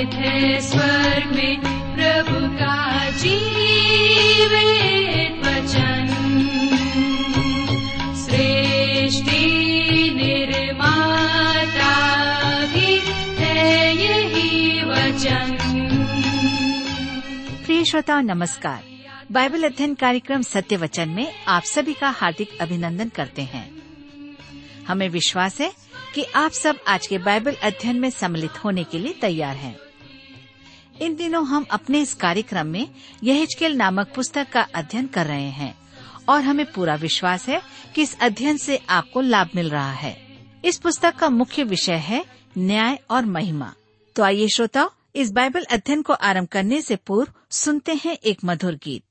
निहित स्वर्ग में प्रभु का वचन। सृष्टि निर्माता भी है यही वचन। प्रिय श्रोताओ, नमस्कार। बाइबल अध्ययन कार्यक्रम सत्य वचन में आप सभी का हार्दिक अभिनंदन करते हैं। हमें विश्वास है कि आप सब आज के बाइबल अध्ययन में सम्मिलित होने के लिए तैयार हैं। इन दिनों हम अपने इस कार्यक्रम में यहेजकेल नामक पुस्तक का अध्ययन कर रहे हैं और हमें पूरा विश्वास है कि इस अध्ययन से आपको लाभ मिल रहा है। इस पुस्तक का मुख्य विषय है न्याय और महिमा। तो आइए श्रोताओ, इस बाइबल अध्ययन को आरंभ करने से पूर्व सुनते हैं एक मधुर गीत।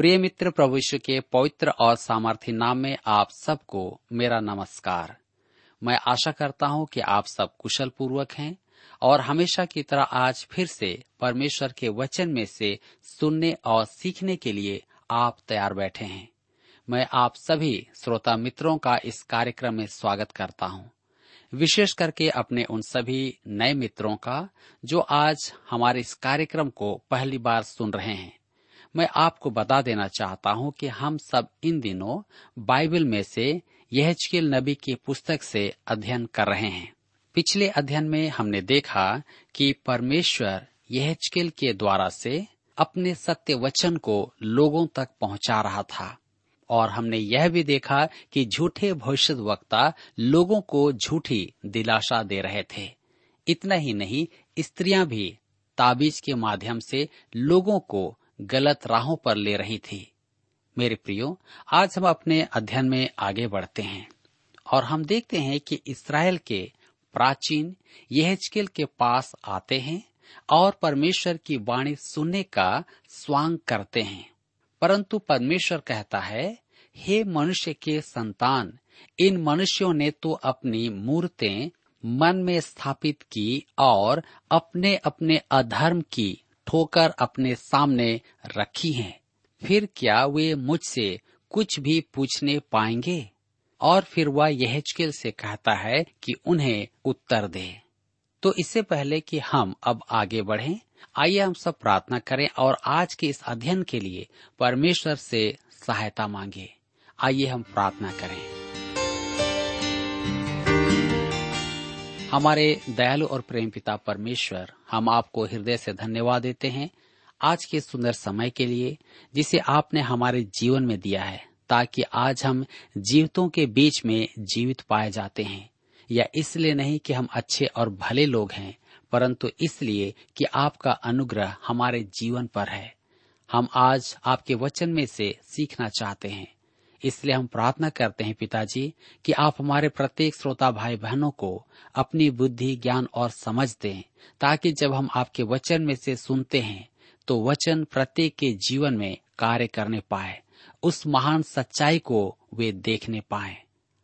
प्रिय मित्र प्रभु यीशु के पवित्र और सामर्थ्य नाम में आप सबको मेरा नमस्कार। मैं आशा करता हूँ कि आप सब कुशल पूर्वक हैं और हमेशा की तरह आज फिर से परमेश्वर के वचन में से सुनने और सीखने के लिए आप तैयार बैठे हैं। मैं आप सभी श्रोता मित्रों का इस कार्यक्रम में स्वागत करता हूँ। विशेष करके अपने उन सभी नए मित्रों का, जो आज हमारे इस कार्यक्रम को पहली बार सुन रहे हैं। मैं आपको बता देना चाहता हूँ कि हम सब इन दिनों बाइबल में से यहजकेल नबी की पुस्तक से अध्ययन कर रहे हैं। पिछले अध्ययन में हमने देखा कि परमेश्वर यहजकेल के द्वारा से अपने सत्य वचन को लोगों तक पहुँचा रहा था। और हमने यह भी देखा कि झूठे भविष्य वक्ता लोगों को झूठी दिलासा दे रहे थे। इतना ही नहीं, स्त्रियाँ भी ताबीज के माध्यम से लोगों को गलत राहों पर ले रही थी। मेरे प्रियो, आज हम अपने अध्ययन में आगे बढ़ते हैं और हम देखते हैं कि इसराइल के प्राचीन यहजकेल के पास आते हैं और परमेश्वर की वाणी सुनने का स्वांग करते हैं। परंतु परमेश्वर कहता है, हे मनुष्य के संतान, इन मनुष्यों ने तो अपनी मूर्तें मन में स्थापित की और अपने अपने अधर्म की ठोकर अपने सामने रखी हैं। फिर क्या वे मुझसे कुछ भी पूछने पाएँगे? और फिर वह यहजकेल से कहता है कि उन्हें उत्तर दे। तो इससे पहले कि हम अब आगे बढ़ें, आइए हम सब प्रार्थना करें और आज के इस अध्ययन के लिए परमेश्वर से सहायता मांगे। आइए हम प्रार्थना करें। हमारे दयालु और प्रेम पिता परमेश्वर, हम आपको हृदय से धन्यवाद देते हैं आज के सुंदर समय के लिए, जिसे आपने हमारे जीवन में दिया है, ताकि आज हम जीवितों के बीच में जीवित पाए जाते हैं। या इसलिए नहीं कि हम अच्छे और भले लोग हैं, परंतु इसलिए कि आपका अनुग्रह हमारे जीवन पर है। हम आज आपके वचन में से सीखना चाहते हैं। इसलिए हम प्रार्थना करते हैं पिताजी कि आप हमारे प्रत्येक श्रोता भाई बहनों को अपनी बुद्धि, ज्ञान और समझ दें, ताकि जब हम आपके वचन में से सुनते हैं तो वचन प्रत्येक के जीवन में कार्य करने पाए, उस महान सच्चाई को वे देखने पाए।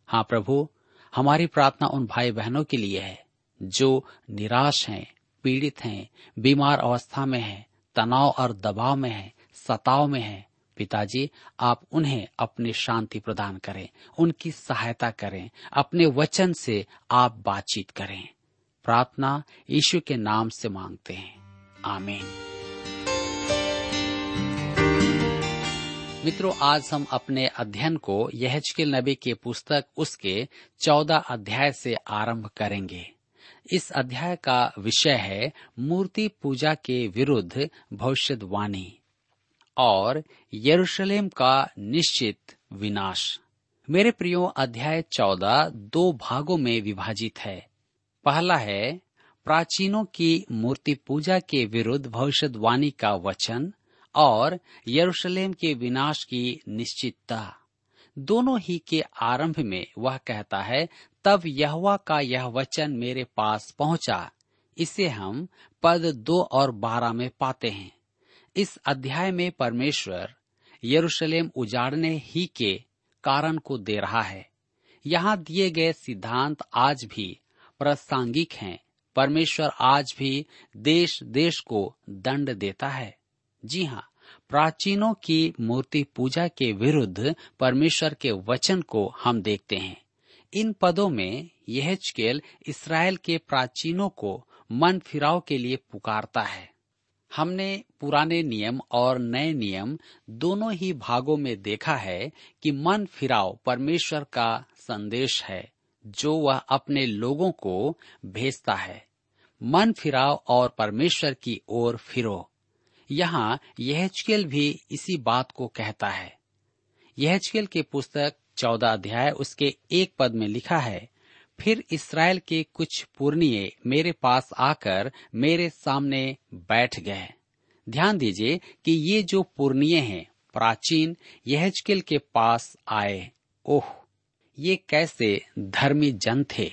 हाँ प्रभु, हमारी प्रार्थना उन भाई बहनों के लिए है, जो निराश हैं, पीड़ित हैं, बीमार अवस्था में हैं, तनाव और दबाव में हैं, सताव में हैं पिताजी, आप उन्हें अपनी शांति प्रदान करें, उनकी सहायता करें, अपने वचन से आप बातचीत करें। प्रार्थना यीशु के नाम से मांगते हैं। आमीन। मित्रों, आज हम अपने अध्ययन को यहजकेल नबी के पुस्तक उसके चौदह अध्याय से आरंभ करेंगे। इस अध्याय का विषय है मूर्ति पूजा के विरुद्ध भविष्यवाणी। और यरूशलेम का निश्चित विनाश। मेरे प्रियो, अध्याय चौदह दो भागों में विभाजित है। पहला है, प्राचीनों की मूर्ति पूजा के विरुद्ध भविष्यवाणी का वचन और यरूशलेम के विनाश की निश्चितता। दोनों ही के आरंभ में वह कहता है, तब यहवा का यह वचन मेरे पास पहुँचा। इसे हम पद दो और बारह में पाते हैं। इस अध्याय में परमेश्वर यरूशलेम उजाड़ने ही के कारण को दे रहा है। यहाँ दिए गए सिद्धांत आज भी प्रासंगिक हैं। परमेश्वर आज भी देश देश को दंड देता है। जी हाँ प्राचीनों की मूर्ति पूजा के विरुद्ध परमेश्वर के वचन को हम देखते हैं। इन पदों में यह इसराइल के प्राचीनों को मन फिराव के लिए पुकारता है। हमने पुराने नियम और नए नियम दोनों ही भागों में देखा है कि मन फिराव परमेश्वर का संदेश है, जो वह अपने लोगों को भेजता है। मन फिराव और परमेश्वर की ओर फिरो। यहाँ यहचकेल भी इसी बात को कहता है। यहचकेल के पुस्तक चौदह अध्याय उसके एक पद में लिखा है फिर इसराइल के कुछ पूर्णिय मेरे पास आकर मेरे सामने बैठ गए। ध्यान दीजिए कि ये जो पूर्णिय हैं, प्राचीन यहचकेल के पास आए। ओह, ये कैसे धर्मी जन थे।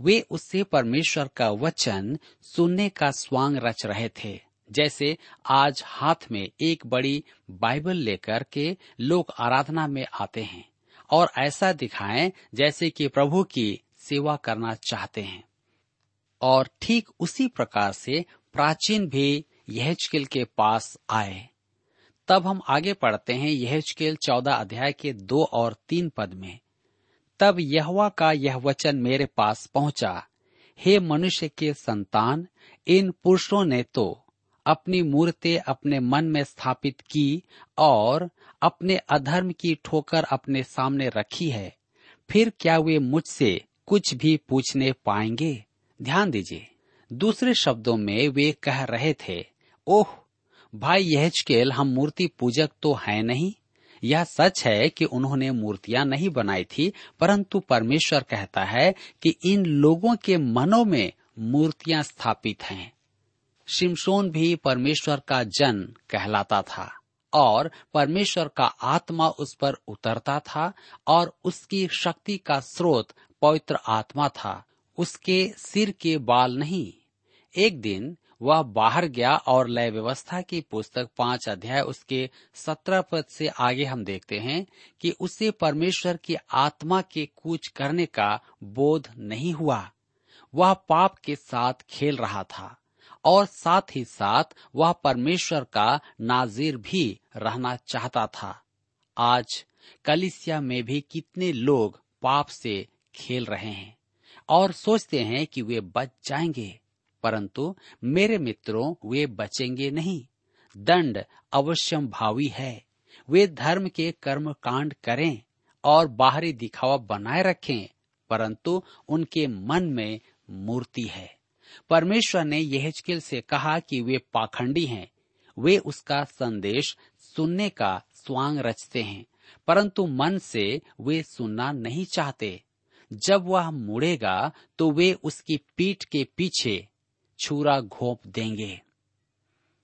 वे उससे परमेश्वर का वचन सुनने का स्वांग रच रहे थे। जैसे आज हाथ में एक बड़ी बाइबल लेकर के लोग आराधना में आते हैं। और ऐसा दिखाएँ जैसे कि प्रभु की सेवा करना चाहते हैं। और ठीक उसी प्रकार से प्राचीन भी यहचकेल के पास आए। तब हम आगे पढ़ते हैं यहचकेल चौदह अध्याय के दो और तीन पद में। तब यहवा का यह वचन मेरे पास पहुँचा, हे मनुष्य के संतान, इन पुरुषों ने तो अपनी मूर्तें अपने मन में स्थापित की और अपने अधर्म की ठोकर अपने सामने रखी है। फिर क्या वे मुझसे कुछ भी पूछने पाएँगे? ध्यान दीजिए। दूसरे शब्दों में वे कह रहे थे, ओह, भाई यहचकेल हम मूर्ति पूजक तो है नहीं? यह सच है कि उन्होंने मूर्तियाँ नहीं बनाई थी, परंतु परमेश्वर कहता है कि इन लोगों के मनों में मूर्तियाँ स्थापित हैं। शिमशोन भी परमेश्वर का जन कहलाता था, और परमेश्वर का आत्मा उस पर उतरता था, और उसकी शक्ति का स्रोत पवित्र आत्मा था, उसके सिर के बाल नहीं। एक दिन वह बाहर गया और लय व्यवस्था की पुस्तक पाँच अध्याय उसके सत्रह पद से आगे हम देखते हैं कि उसे परमेश्वर की आत्मा के कूच करने का बोध नहीं हुआ। वह पाप के साथ खेल रहा था और साथ ही साथ वह परमेश्वर का नाजिर भी रहना चाहता था। आज कलिसिया में भी कितने लोग पाप से खेल रहे हैं और सोचते हैं कि वे बच जाएँगे, परंतु मेरे मित्रों, वे बचेंगे नहीं। दंड अवश्यम भावी है। वे धर्म के कर्म कांड करें और बाहरी दिखावा बनाए रखें, परंतु उनके मन में मूर्ति है। परमेश्वर ने यहेजकेल से कहा कि वे पाखंडी हैं। वे उसका संदेश सुनने का स्वांग रचते हैं, परंतु मन से वे सुनना नहीं चाहते। जब वह मुड़ेगा तो वे उसकी पीठ के पीछे छुरा घोप देंगे।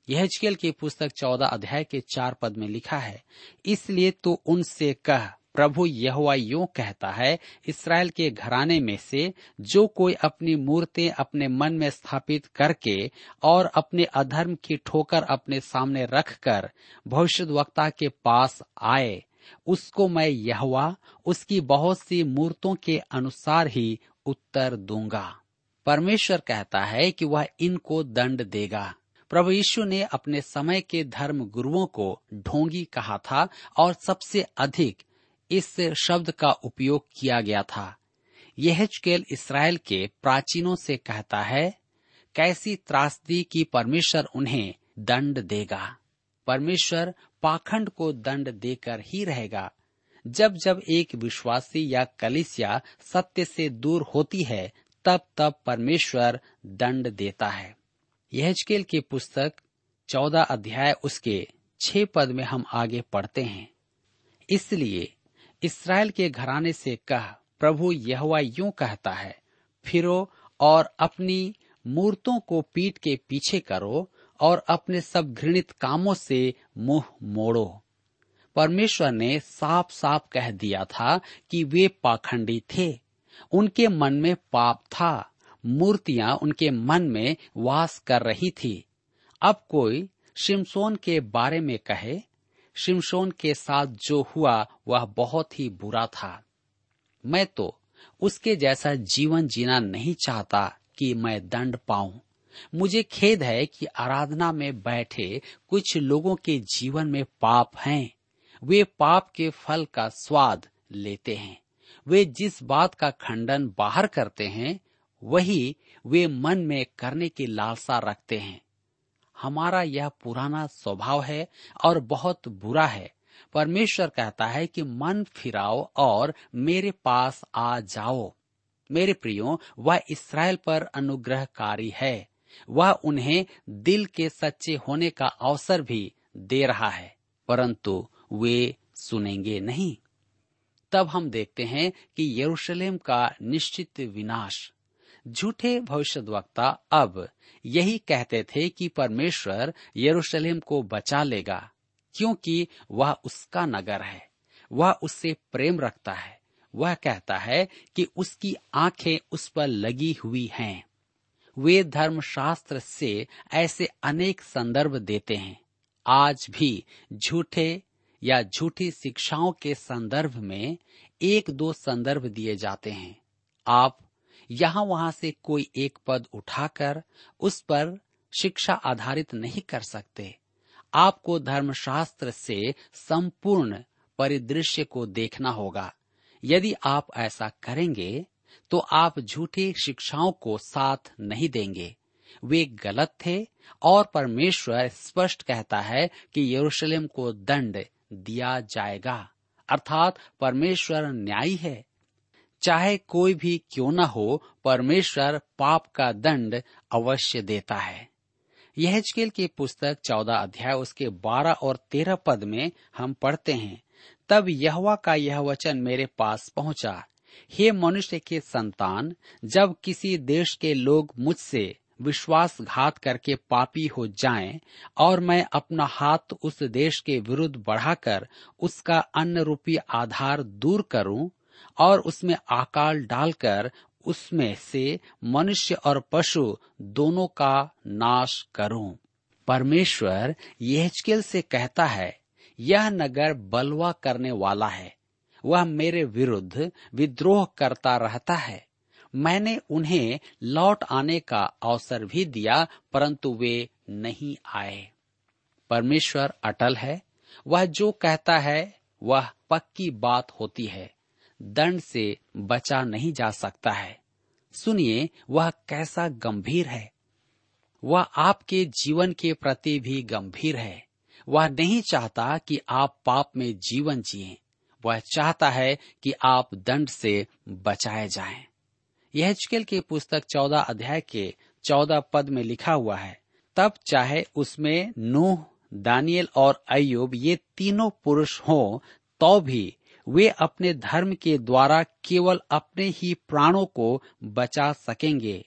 यह की पुस्तक चौदह अध्याय के चार पद में लिखा है, इसलिए तो उनसे कह, प्रभु यहोवा यूँ कहता है इसराइल के घराने में से जो कोई अपनी मूर्तें अपने मन में स्थापित करके और अपने अधर्म की ठोकर अपने सामने रखकर भविष्य वक्ता के पास आए उसको मैं यहवा, उसकी बहुत सी मूर्तों के अनुसार ही उत्तर दूँगा। परमेश्वर कहता है कि वह इनको दंड देगा। प्रभु यीशु ने अपने समय के धर्म गुरुओं को ढोंगी कहा था और सबसे अधिक इस शब्द का उपयोग किया गया था। यह इसराइल के प्राचीनों से कहता है, कैसी त्रासदी की परमेश्वर उन्हें दंड देगा। परमेश्वर पाखंड को दंड देकर ही रहेगा। जब जब एक विश्वासी या कलिसिया सत्य से दूर होती है, तब तब परमेश्वर दंड देता है। यहजकेल की पुस्तक चौदह अध्याय उसके छह पद में हम आगे पढ़ते हैं। इसलिए इसराइल के घराने से कह, प्रभु यहवा यूँ कहता है, फिरो और अपनी मूर्तों को पीठ के पीछे करो और अपने सब घृणित कामों से मुँह मोड़ो। परमेश्वर ने साफ़ साफ़ कह दिया था कि वे पाखंडी थे। उनके मन में पाप था। मूर्तियाँ उनके मन में वास कर रही थी। अब कोई शिमसोन के बारे में कहे शिमसोन के साथ जो हुआ वह बहुत ही बुरा था। मैं तो उसके जैसा जीवन जीना नहीं चाहता कि मैं दंड पाऊँ। मुझे खेद है कि आराधना में बैठे कुछ लोगों के जीवन में पाप हैं। वे पाप के फल का स्वाद लेते हैं। वे जिस बात का खंडन बाहर करते हैं, वही वे मन में करने की लालसा रखते हैं। हमारा यह पुराना स्वभाव है और बहुत बुरा है। परमेश्वर कहता है कि मन फिराओ और मेरे पास आ जाओ। मेरे प्रियो, वह इसराइल पर अनुग्रहकारी है। वह उन्हें दिल के सच्चे होने का अवसर भी दे रहा है, परंतु वे सुनेंगे नहीं। तब हम देखते हैं कि यरूशलेम का निश्चित विनाश। झूठे भविष्यवक्ता अब यही कहते थे कि परमेश्वर यरूशलेम को बचा लेगा, क्योंकि वह उसका नगर है, वह उससे प्रेम रखता है, वह कहता है कि उसकी आँखें उस पर लगी हुई हैं। वे धर्मशास्त्र से ऐसे अनेक संदर्भ देते हैं। आज भी झूठे या झूठी शिक्षाओं के संदर्भ में एक दो संदर्भ दिए जाते हैं। आप यहाँ वहाँ से कोई एक पद उठाकर उस पर शिक्षा आधारित नहीं कर सकते। आपको धर्मशास्त्र से संपूर्ण परिदृश्य को देखना होगा। यदि आप ऐसा करेंगे तो आप झूठी शिक्षाओं को साथ नहीं देंगे। वे गलत थे और परमेश्वर स्पष्ट कहता है कि यरूशलेम को दंड दिया जाएगा। अर्थात परमेश्वर न्यायी है। चाहे कोई भी क्यों न हो, परमेश्वर पाप का दंड अवश्य देता है। यह की पुस्तक चौदह अध्याय उसके बारह और तेरह पद में हम पढ़ते हैं, तब यहवा का यह वचन मेरे पास पहुँचा हे मनुष्य के संतान, जब किसी देश के लोग मुझसे विश्वासघात करके पापी हो जाएँ और मैं अपना हाथ उस देश के विरुद्ध बढ़ाकर उसका अन्न रूपी आधार दूर करूँ और उसमें आकाल डालकर उसमें से मनुष्य और पशु दोनों का नाश करूँ। परमेश्वर यहजकेल से कहता है, यह नगर बलवा करने वाला है। वह मेरे विरुद्ध विद्रोह करता रहता है। मैंने उन्हें लौट आने का अवसर भी दिया, परंतु वे नहीं आए। परमेश्वर अटल है। वह जो कहता है, वह पक्की बात होती है। दंड से बचा नहीं जा सकता है। सुनिए, वह कैसा गंभीर है। वह आपके जीवन के प्रति भी गंभीर है। वह नहीं चाहता कि आप पाप में जीवन जिए। वह चाहता है कि आप दंड से बचाए जाएँ। यह की पुस्तक चौदह अध्याय के चौदह पद में लिखा हुआ है, तब चाहे उसमें नूह, दानियल और अयुब ये तीनों पुरुष हों तो भी वे अपने धर्म के द्वारा केवल अपने ही प्राणों को बचा सकेंगे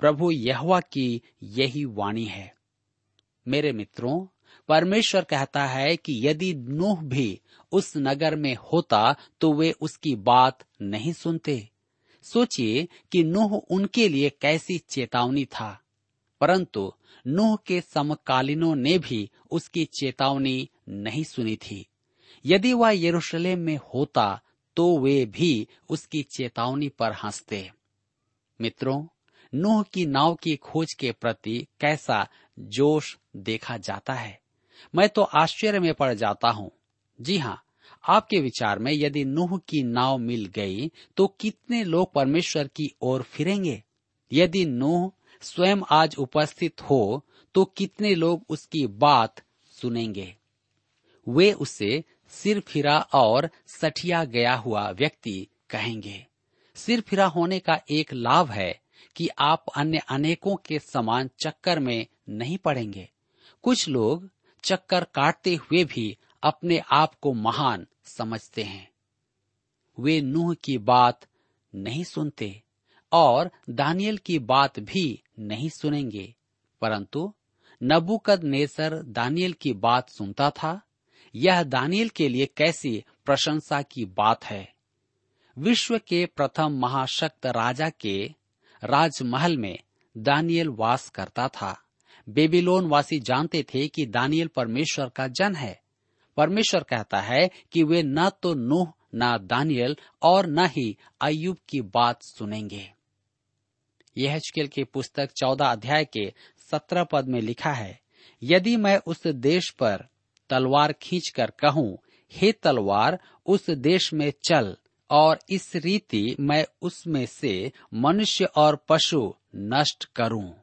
प्रभु यहवा की यही वाणी है मेरे मित्रों परमेश्वर कहता है कि यदि नूह भी उस नगर में होता तो वे उसकी बात नहीं सुनते। सोचिए कि नूह उनके लिए कैसी चेतावनी था। परंतु नूह के समकालीनों ने भी उसकी चेतावनी नहीं सुनी थी। यदि वह यरूशलेम में होता तो वे भी उसकी चेतावनी पर हँसते। मित्रों, नूह की नाव की खोज के प्रति कैसा जोश देखा जाता है। मैं तो आश्चर्य में पड़ जाता हूँ। जी हाँ आपके विचार में यदि नूह की नाव मिल गई तो कितने लोग परमेश्वर की ओर फिरेंगे? यदि नूह स्वयं आज उपस्थित हो तो कितने लोग उसकी बात सुनेंगे? वे उसे सिर फिरा और सठिया गया हुआ व्यक्ति कहेंगे। सिर फिरा होने का एक लाभ है कि आप अन्य अनेकों के समान चक्कर में नहीं पड़ेंगे। कुछ लोग चक्कर काटते हुए भी अपने आप को महान समझते हैं। वे नूह की बात नहीं सुनते और दानियल की बात भी नहीं सुनेंगे, परंतु नबुकद नेसर दानियल की बात सुनता था। यह दानियल के लिए कैसी प्रशंसा की बात है। विश्व के प्रथम महाशक्त राजा के राजमहल में दानियल वास करता था। बेबीलोन वासी जानते थे कि दानियल परमेश्वर का जन है। परमेश्वर कहता है कि वे न तो नूह, न दानियल और न ही अयुब की बात सुनेंगे। यह की पुस्तक चौदह अध्याय के सत्रह पद में लिखा है, यदि मैं उस देश पर तलवार खींचकर कहूँ, हे तलवार, उस देश में चल, और इस रीति मैं उसमें से मनुष्य और पशु नष्ट करूँ।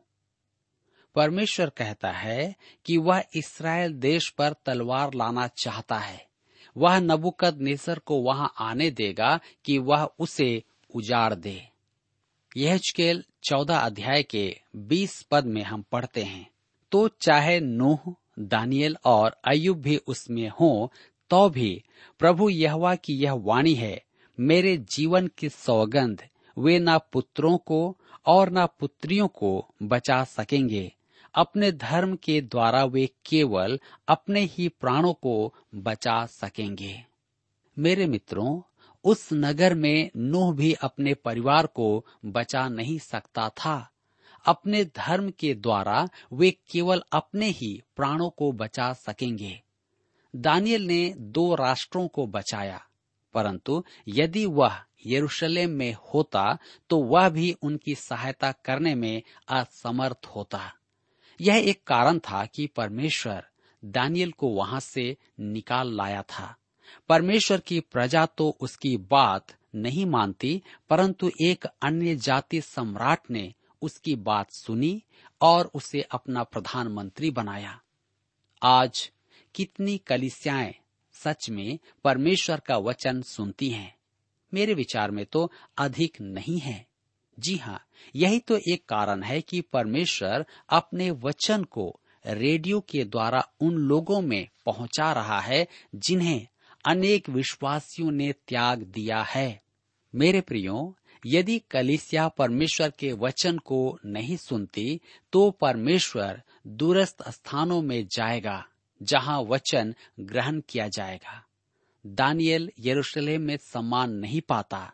परमेश्वर कहता है कि वह इसराइल देश पर तलवार लाना चाहता है। वह नबुकद नेसर को वहाँ आने देगा कि वह उसे उजाड़ दे। यह चौदह अध्याय के बीस पद में हम पढ़ते हैं तो चाहे नूह, दानियल और अयुब भी उसमें हो तो भी प्रभु यहवा की यह वाणी है, मेरे जीवन की सौगंध वे ना पुत्रों को और ना पुत्रियों को बचा सकेंगे। अपने धर्म के द्वारा वे केवल अपने ही प्राणों को बचा सकेंगे। मेरे मित्रों, उस नगर में नूह भी अपने परिवार को बचा नहीं सकता था। अपने धर्म के द्वारा वे केवल अपने ही प्राणों को बचा सकेंगे। दानियल ने दो राष्ट्रों को बचाया, परंतु यदि वह यरूशलेम में होता तो वह भी उनकी सहायता करने में असमर्थ होता। यह एक कारण था कि परमेश्वर दानियल को वहाँ से निकाल लाया था। परमेश्वर की प्रजा तो उसकी बात नहीं मानती, परंतु एक अन्य जाति सम्राट ने उसकी बात सुनी और उसे अपना प्रधानमंत्री बनाया। आज कितनी कलिसियाएँ सच में परमेश्वर का वचन सुनती हैं। मेरे विचार में तो अधिक नहीं है। जी हाँ यही तो एक कारण है कि परमेश्वर अपने वचन को रेडियो के द्वारा उन लोगों में पहुँचा रहा है जिन्हें अनेक विश्वासियों ने त्याग दिया है। मेरे प्रियो, यदि कलिसिया परमेश्वर के वचन को नहीं सुनती तो परमेश्वर दूरस्थ स्थानों में जाएगा, जहाँ वचन ग्रहण किया जाएगा। दानियल यरूशलेम में सम्मान नहीं पाता,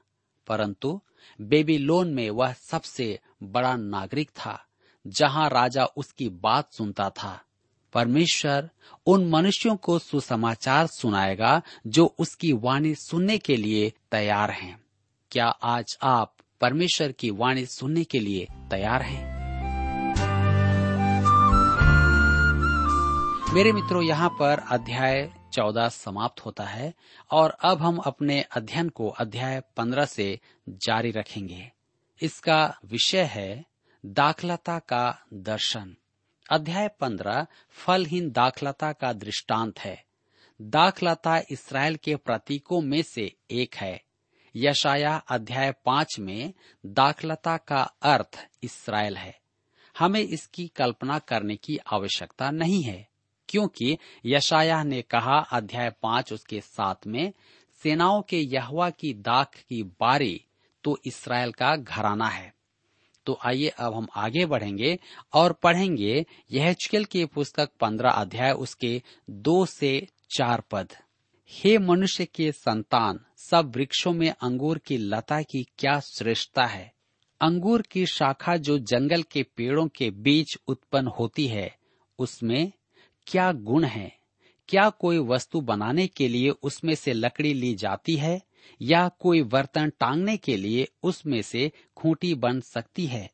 परंतु बेबीलोन में वह सबसे बड़ा नागरिक था, जहाँ राजा उसकी बात सुनता था। परमेश्वर उन मनुष्यों को सुसमाचार सुनाएगा जो उसकी वाणी सुनने के लिए तैयार हैं। क्या आज आप परमेश्वर की वाणी सुनने के लिए तैयार हैं? मेरे मित्रों, यहाँ पर अध्याय चौदह समाप्त होता है और अब हम अपने अध्ययन को अध्याय पंद्रह से जारी रखेंगे। इसका विषय है दाखलता का दर्शन। अध्याय पंद्रह फलहीन दाखलता का दृष्टांत है। दाखलता इसराइल के प्रतीकों में से एक है। यशाया अध्याय पाँच में दाखलता का अर्थ इसराइल है। हमें इसकी कल्पना करने की आवश्यकता नहीं है। क्योंकि यशाया ने कहा, अध्याय पाँच, उसके साथ में, सेनाओं के यहवा की दाख की बारी तो इसराइल का घराना है। तो आइए अब हम आगे बढ़ेंगे और पढ़ेंगे यह की पुस्तक पंद्रह अध्याय, उसके दो से चार पद। हे मनुष्य के संतान, सब वृक्षों में अंगूर की लता की क्या श्रेष्ठता है? अंगूर की शाखा जो जंगल के पेड़ों के बीच उत्पन्न होती है, उसमें क्या गुण है? क्या कोई वस्तु बनाने के लिए उसमें से लकड़ी ली जाती है? या कोई बर्तन टांगने के लिए उसमें से खूंटी बन सकती है?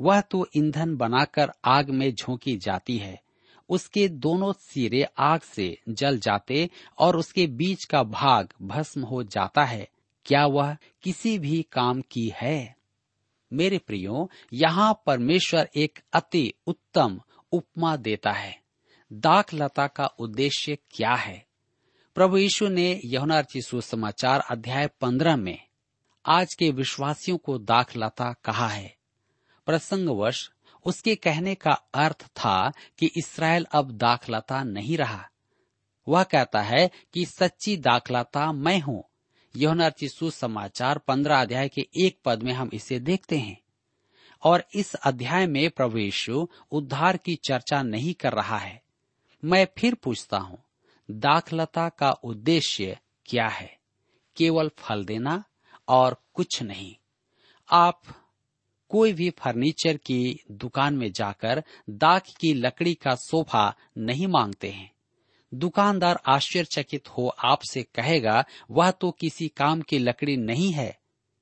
वह तो ईंधन बनाकर आग में झोंकी जाती है। उसके दोनों सिरे आग से जल जाते और उसके बीच का भाग भस्म हो जाता है। क्या वह किसी भी काम की है? मेरे प्रियो, यहाँ परमेश्वर एक अति उत्तम उपमा देता है। दाखलता का उद्देश्य क्या है? प्रभु यीशु ने यहुनार्ची सुसमाचार अध्याय पंद्रह में आज के विश्वासियों को दाखलता कहा है। प्रसंगवश, उसके कहने का अर्थ था कि इसराइल अब दाखलता नहीं रहा। वह कहता है कि सच्ची दाखलता मैं हूँ। यहुनार्ची सुसमाचार पंद्रह अध्याय के एक पद में हम इसे देखते हैं। और इस अध्याय में प्रभु यीशु उद्धार की चर्चा नहीं कर रहा है। मैं फिर पूछता हूँ, दाखलता का उद्देश्य क्या है? केवल फल देना और कुछ नहीं। आप कोई भी फर्नीचर की दुकान में जाकर दाख की लकड़ी का सोफा नहीं मांगते हैं। दुकानदार आश्चर्यचकित हो आपसे कहेगा, वह तो किसी काम की लकड़ी नहीं है।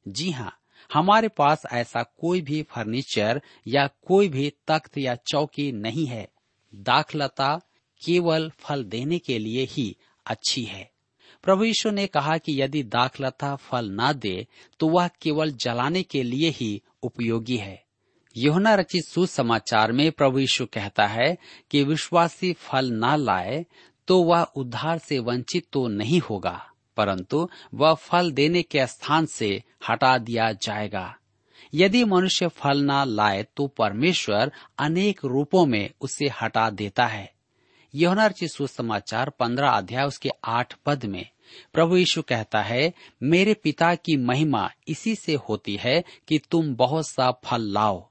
जी हाँ हमारे पास ऐसा कोई भी फर्नीचर या कोई भी तख्त या चौकी नहीं है। दाखलता केवल फल देने के लिए ही अच्छी है। प्रभु यीशु ने कहा कि यदि दाखलता फल न दे तो वह केवल जलाने के लिए ही उपयोगी है। योना रचित सुसमाचार में प्रभु यीशु कहता है कि विश्वासी फल न लाए तो वह उद्धार से वंचित तो नहीं होगा, परंतु वह फल देने के स्थान से हटा दिया जाएगा। यदि मनुष्य फल न लाए तो परमेश्वर अनेक रूपों में उसे हटा देता है। यौनार्ची सुसमाचार पंद्रह अध्याय उसके आठ पद में, प्रभु यीशु कहता है, मेरे पिता की महिमा इसी से होती है कि तुम बहुत सा फल लाओ।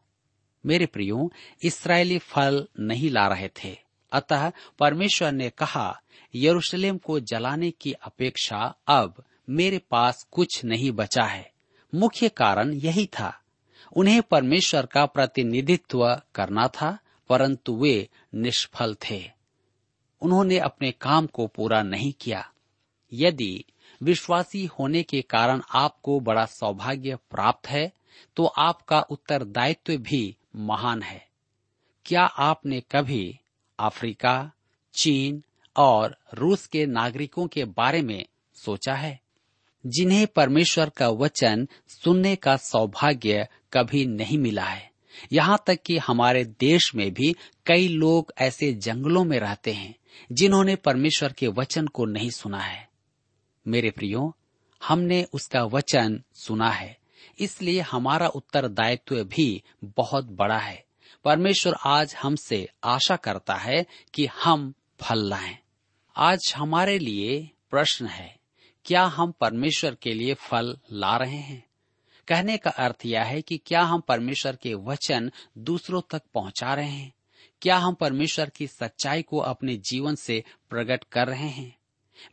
मेरे प्रियो, इसराइली फल नहीं ला रहे थे। अतः परमेश्वर ने कहा, यरूशलेम को जलाने की अपेक्षा अब मेरे पास कुछ नहीं बचा है। मुख्य कारण यही था। उन्हें परमेश्वर का प्रतिनिधित्व करना था, परंतु वे निष्फल थे। उन्होंने अपने काम को पूरा नहीं किया। यदि विश्वासी होने के कारण आपको बड़ा सौभाग्य प्राप्त है तो आपका उत्तरदायित्व भी महान है। क्या आपने कभी अफ्रीका, चीन और रूस के नागरिकों के बारे में सोचा है? जिन्हें परमेश्वर का वचन सुनने का सौभाग्य कभी नहीं मिला है। यहाँ तक कि हमारे देश में भी कई लोग ऐसे जंगलों में रहते हैं। जिन्होंने परमेश्वर के वचन को नहीं सुना है। मेरे प्रियो, हमने उसका वचन सुना है। इसलिए हमारा उत्तरदायित्व भी बहुत बड़ा है। परमेश्वर आज हमसे आशा करता है कि हम फल लाएँ। आज हमारे लिए प्रश्न है, क्या हम परमेश्वर के लिए फल ला रहे हैं? कहने का अर्थ यह है कि क्या हम परमेश्वर के वचन दूसरों तक पहुँचा रहे हैं? क्या हम परमेश्वर की सच्चाई को अपने जीवन से प्रकट कर रहे हैं?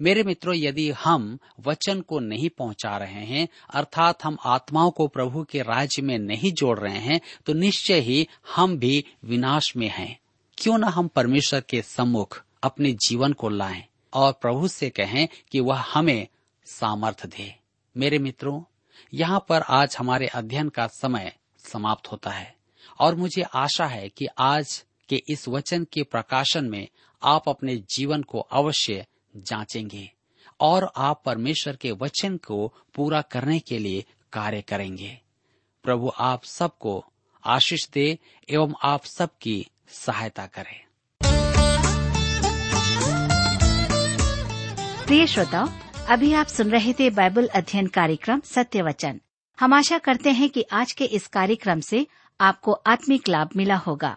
मेरे मित्रों, यदि हम वचन को नहीं पहुँचा रहे हैं, अर्थात हम आत्माओं को प्रभु के राज्य में नहीं जोड़ रहे हैं तो निश्चय ही हम भी विनाश में हैं। क्यों न हम परमेश्वर के सम्मुख अपने जीवन को लाएँ और प्रभु से कहें कि वह हमें सामर्थ दे। मेरे मित्रों, यहाँ पर आज हमारे अध्ययन का समय समाप्त होता है और मुझे आशा है कि आज के इस वचन के प्रकाशन में आप अपने जीवन को अवश्य जांचेंगे और आप परमेश्वर के वचन को पूरा करने के लिए कार्य करेंगे। प्रभु आप सबको आशीष दे एवं आप सबकी सहायता करें। प्रिय श्रोताओ, अभी आप सुन रहे थे बाइबल अध्ययन कार्यक्रम सत्य वचन। हम आशा करते हैं कि आज के इस कार्यक्रम से आपको आत्मिक लाभ मिला होगा।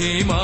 महिमा